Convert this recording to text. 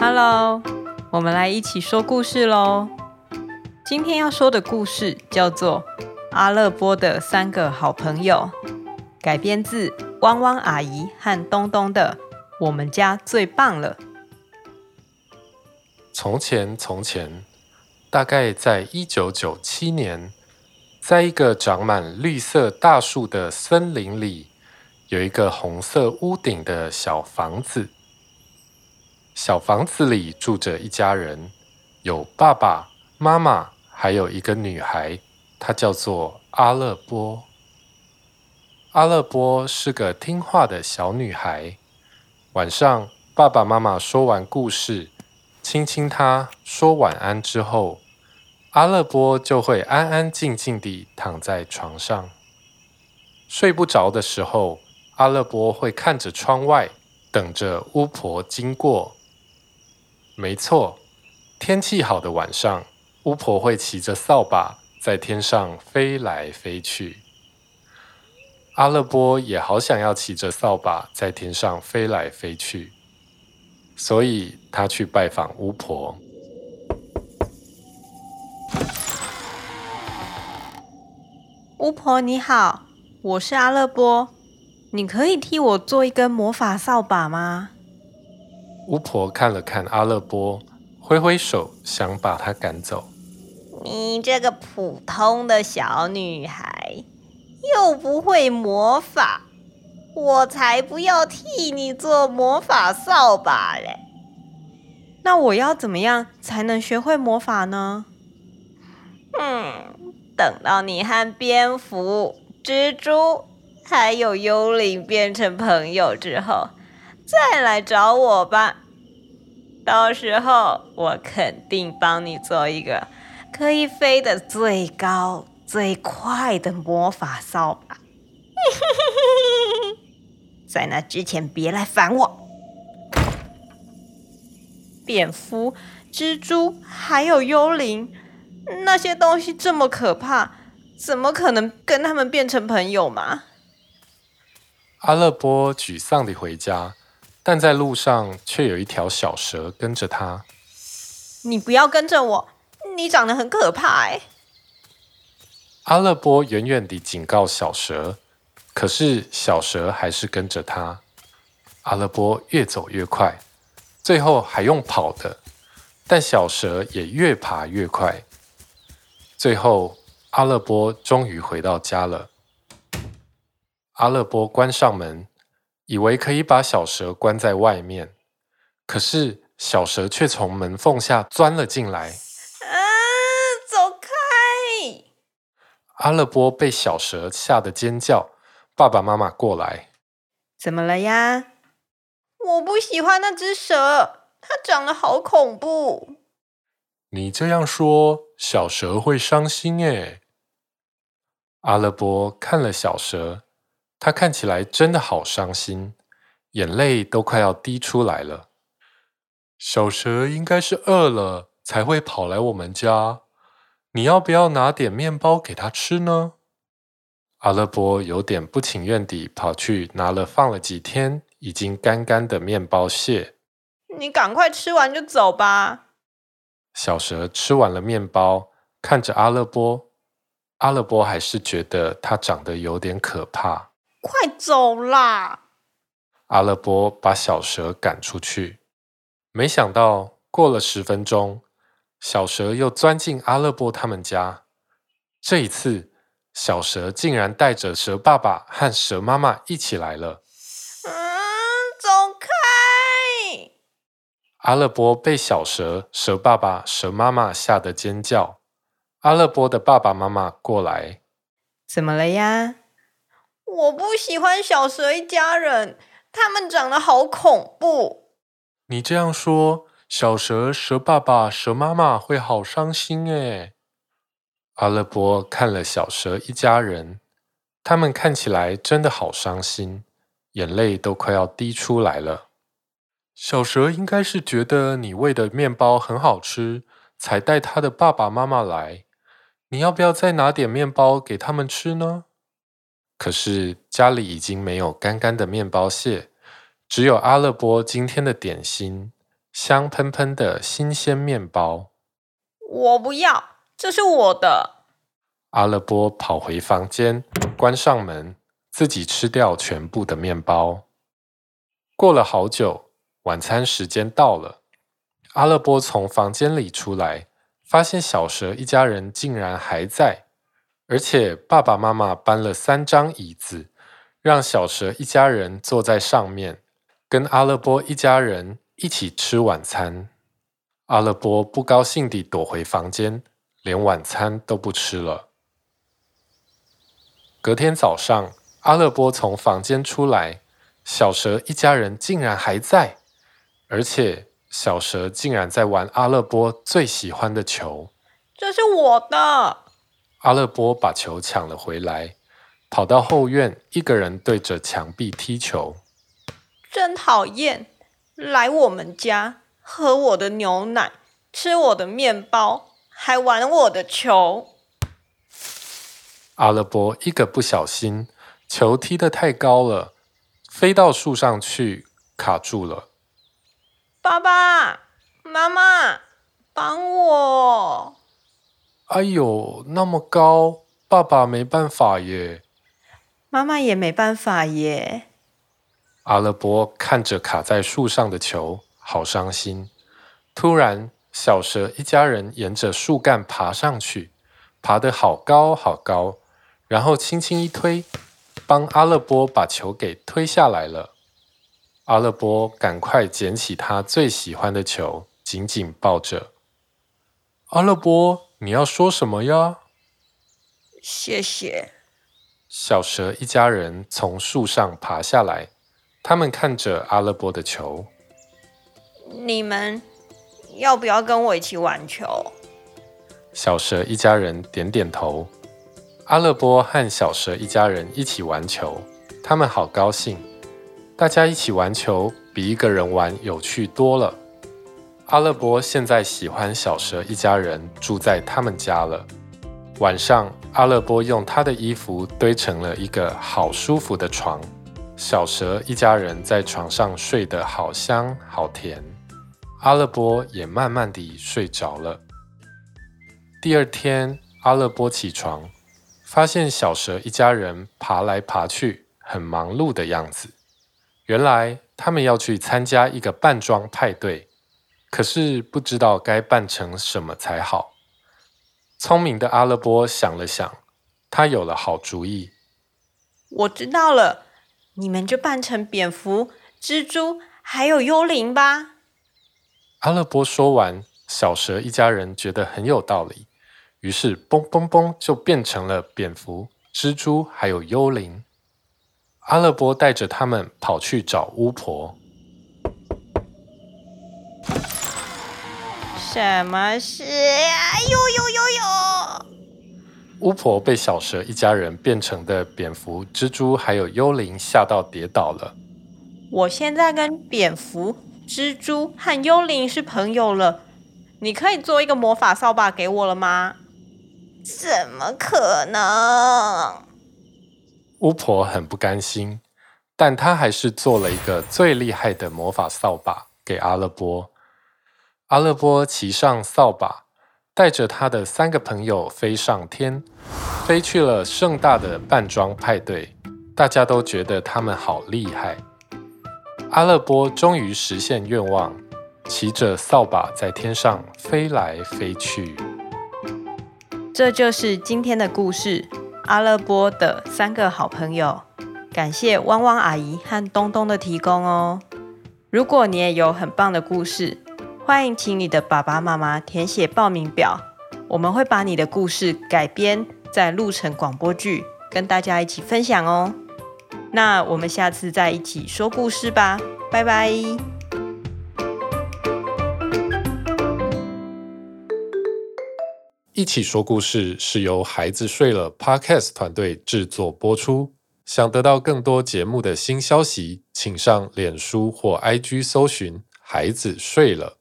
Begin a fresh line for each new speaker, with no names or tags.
Hello，我们来一起说故事喽。今天要说的故事叫做《阿乐波的三个好朋友》，改编自汪汪阿姨和东东的《我们家最棒了》。
从前，从前，大概在一九九七年，在一个长满绿色大树的森林里，有一个红色屋顶的小房子。小房子里住着一家人，有爸爸妈妈，还有一个女孩，她叫做阿勒波。阿勒波是个听话的小女孩。晚上，爸爸妈妈说完故事，亲亲她，说晚安之后，阿勒波就会安安静静地躺在床上。睡不着的时候，阿勒波会看着窗外，等着巫婆经过。没错，天气好的晚上，巫婆会骑着扫把在天上飞来飞去。阿乐波也好想要骑着扫把在天上飞来飞去，所以他去拜访巫婆。
巫婆你好，我是阿乐波，你可以替我做一根魔法扫把吗？
巫婆看了看阿勒波，挥挥手，想把他赶走。
你这个普通的小女孩，又不会魔法，我才不要替你做魔法扫把嘞！
那我要怎么样才能学会魔法呢？
嗯，等到你和蝙蝠、蜘蛛还有幽灵变成朋友之后。再来找我吧，到时候我肯定帮你做一个可以飞得最高最快的魔法扫把。在那之前，别来烦我。
蝙蝠、蜘蛛还有幽灵，那些东西这么可怕，怎么可能跟他们变成朋友嘛？
阿乐波沮丧地回家。但在路上却有一条小蛇跟着他。
你不要跟着我，你长得很可怕哎！
阿勒波远远地警告小蛇，可是小蛇还是跟着他。阿勒波越走越快，最后还用跑的，但小蛇也越爬越快。最后，阿勒波终于回到家了。阿勒波关上门。以为可以把小蛇关在外面，可是小蛇却从门缝下钻了进来。
啊！走开！
阿勒波被小蛇吓得尖叫。爸爸妈妈过来，
怎么了呀？
我不喜欢那只蛇，它长得好恐怖。
你这样说，小蛇会伤心耶。阿勒波看了小蛇。他看起来真的好伤心，眼泪都快要滴出来了。小蛇应该是饿了才会跑来我们家，你要不要拿点面包给他吃呢？阿乐波有点不情愿地跑去拿了放了几天已经干干的面包屑。
你赶快吃完就走吧。
小蛇吃完了面包，看着阿乐波，阿乐波还是觉得它长得有点可怕。
快走啦！
阿勒波把小蛇赶出去，没想到过了十分钟，小蛇又钻进阿勒波他们家。这一次，小蛇竟然带着蛇爸爸和蛇妈妈一起来了。
嗯，走开！
阿勒波被小蛇、蛇爸爸、蛇妈妈吓得尖叫。阿勒波的爸爸妈妈过来，
怎么了呀？
我不喜欢小蛇一家人，他们长得好恐怖。
你这样说，小蛇、蛇爸爸、蛇妈妈会好伤心哎。阿乐波看了小蛇一家人，他们看起来真的好伤心，眼泪都快要滴出来了。小蛇应该是觉得你喂的面包很好吃，才带他的爸爸妈妈来。你要不要再拿点面包给他们吃呢？可是家里已经没有干干的面包屑，只有阿勒波今天的点心香喷喷的新鲜面包。
我不要，这是我的。
阿勒波跑回房间，关上门，自己吃掉全部的面包。过了好久，晚餐时间到了。阿勒波从房间里出来，发现小蛇一家人竟然还在，而且爸爸妈妈搬了三张椅子，让小蛇一家人坐在上面，跟阿勒波一家人一起吃晚餐。阿勒波不高兴地躲回房间，连晚餐都不吃了。隔天早上，阿勒波从房间出来。小蛇一家人竟然还在，而且小蛇竟然在玩阿勒波最喜欢的球。
这是我的。
阿勒波把球抢了回来，跑到后院，一个人对着墙壁踢球。
真讨厌！来我们家喝我的牛奶，吃我的面包，还玩我的球。
阿勒波一个不小心，球踢得太高了。飞到树上去，卡住了。
爸爸妈妈，帮我！
哎呦，那么高，爸爸没办法耶。
妈妈也没办法耶。
阿勒波看着卡在树上的球，好伤心。突然，小蛇一家人沿着树干爬上去，爬得好高好高，然后轻轻一推。帮阿勒波把球给推下来了。阿勒波赶快捡起他最喜欢的球，紧紧抱着。阿勒波，你要说什么呀？
谢谢。
小蛇一家人从树上爬下来，他们看着阿勒波的球。
你们要不要跟我一起玩球？
小蛇一家人点点头。阿勒波和小蛇一家人一起玩球，他们好高兴。大家一起玩球比一个人玩有趣多了。阿勒波现在喜欢小蛇一家人住在他们家了。晚上，阿勒波用他的衣服堆成了一个好舒服的床，小蛇一家人在床上睡得好香好甜。阿勒波也慢慢地睡着了。第二天，阿勒波起床。发现小蛇一家人爬来爬去，很忙碌的样子。原来他们要去参加一个扮装派对，可是不知道该扮成什么才好。聪明的阿勒波想了想，他有了好主意。
我知道了，你们就扮成蝙蝠、蜘蛛，还有幽灵吧。
阿勒波说完，小蛇一家人觉得很有道理。于是，嘣嘣嘣，就变成了蝙蝠、蜘蛛，还有幽灵。阿勒波带着他们跑去找巫婆。
什么事呀？呦呦呦呦！
巫婆被小蛇一家人变成的蝙蝠、蜘蛛，还有幽灵吓到跌倒了。
我现在跟蝙蝠、蜘蛛和幽灵是朋友了。你可以做一个魔法扫把给我了吗？怎么可能？
巫婆很不甘心，但她还是做了一个最厉害的魔法扫把给阿勒波。阿勒波骑上扫把，带着他的三个朋友飞上天，飞去了盛大的扮装派对。大家都觉得他们好厉害。阿勒波终于实现愿望，骑着扫把在天上飞来飞去。
这就是今天的故事，阿勒波的三个好朋友。感谢汪汪阿姨和东东的提供哦。如果你也有很棒的故事，欢迎请你的爸爸妈妈填写报名表，我们会把你的故事改编再录成广播剧，跟大家一起分享哦。那我们下次再一起说故事吧，拜拜。
一起说故事是由孩子睡了 Podcast 团队制作播出。想得到更多节目的新消息，请上脸书或 IG 搜寻“孩子睡了”。